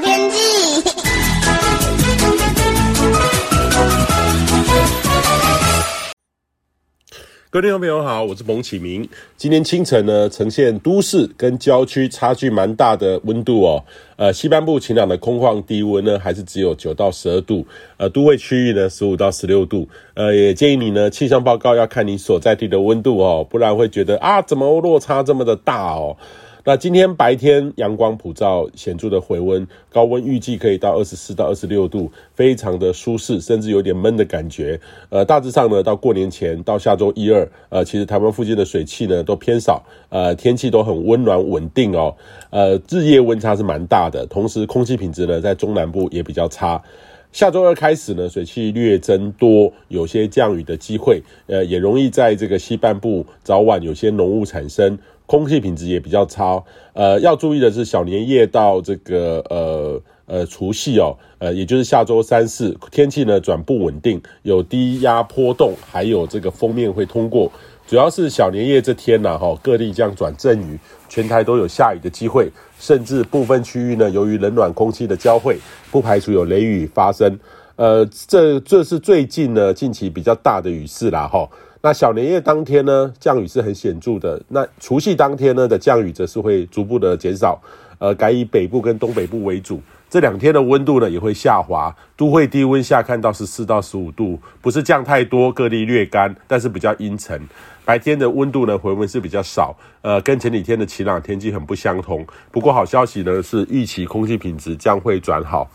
天气。各位听众朋友好，我是彭启明。今天清晨呢，呈现都市跟郊区差距蛮大的温度哦。呃，西半部晴朗的空旷低温呢，还是只有九到十二度。呃，都会区域呢，十五到十六度。呃，也建议你呢，气象报告要看你所在地的温度哦，不然会觉得啊，怎么落差这么的大哦。那今天白天阳光普照，显著的回温，高温预计可以到二十四到二十六度，非常的舒适，甚至有点闷的感觉。呃，大致上呢，到过年前到下周一二，呃，其实台湾附近的水汽呢都偏少，呃，天气都很温暖稳定哦。呃，日夜温差是蛮大的，同时空气品质呢在中南部也比较差。下周二开始呢，水汽略增多，有些降雨的机会，呃，也容易在这个西半部早晚有些浓雾产生。空气品质也比较差，呃，要注意的是小年夜到这个呃呃除夕哦，呃，也就是下周三四，天气呢转不稳定，有低压波动，还有这个锋面会通过，主要是小年夜这天呐，哈，各地将转阵雨，全台都有下雨的机会，甚至部分区域呢，由于冷暖空气的交汇，不排除有雷雨发生，呃，这这是最近呢近期比较大的雨势啦，哈。那小年夜当天呢，降雨是很显著的。那除夕当天呢的降雨则是会逐步的减少，呃，改以北部跟东北部为主。这两天的温度呢也会下滑，都会低温下看到十四到十五度，不是降太多，各地略干，但是比较阴沉。白天的温度呢回温是比较少，呃，跟前几天的晴朗天气很不相同。不过好消息呢是预期空气品质将会转好。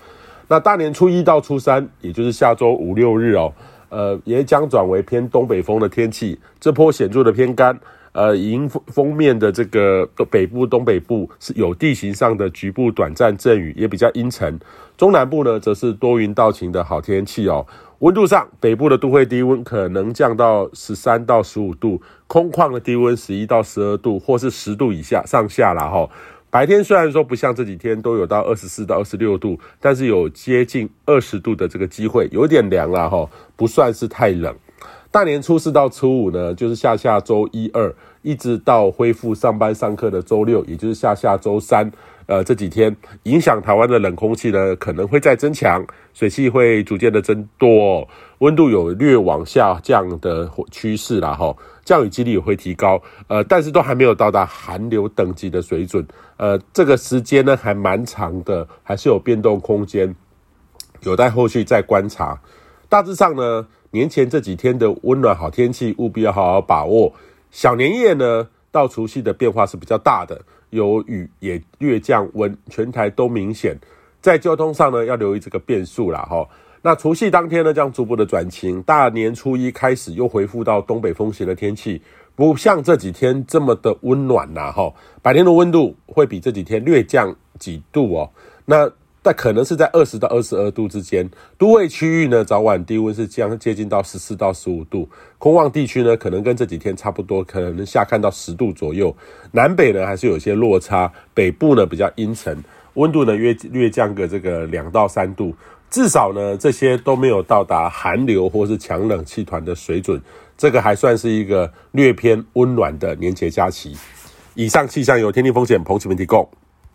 那大年初一到初三，也就是下周五六日哦。呃，也将转为偏东北风的天气，这波显著的偏干，呃，迎风面的这个北部、东北部是有地形上的局部短暂阵雨，也比较阴沉。中南部呢，则是多云到晴的好天气哦。温度上，北部的都会低温可能降到十三到十五度，空旷的低温十一到十二度，或是十度以下上下啦齁。白天虽然说不像这几天都有到二十四到二十六度，但是有接近二十度的这个机会，有点凉啦齁，不算是太冷。大年初四到初五呢，就是下下周一二，一直到恢复上班上课的周六，也就是下下周三。呃，这几天影响台湾的冷空气呢，可能会再增强，水汽会逐渐的增多，温度有略往下降的趋势啦齁，降雨几率也会提高，呃，但是都还没有到达寒流等级的水准，呃，这个时间呢还蛮长的，还是有变动空间，有待后续再观察。大致上呢，年前这几天的温暖好天气，务必要好好把握。小年夜呢，到除夕的变化是比较大的。有雨也略降温，全台都明显。在交通上呢，要留意这个变数啦哈。那除夕当天呢，将逐步的转晴。大年初一开始又恢复到东北风型的天气，不像这几天这么的温暖呐哈。白天的温度会比这几天略降几度哦。那但可能是在二十到二十二度之间，都会区域呢，早晚低温是将接近到十四到十五度，空旷地区呢，可能跟这几天差不多，可能下看到十度左右。南北呢还是有些落差，北部呢比较阴沉，温度呢约略降个这个两到三度，至少呢这些都没有到达寒流或是强冷气团的水准，这个还算是一个略偏温暖的年节假期。以上气象由天气风险彭启明提供。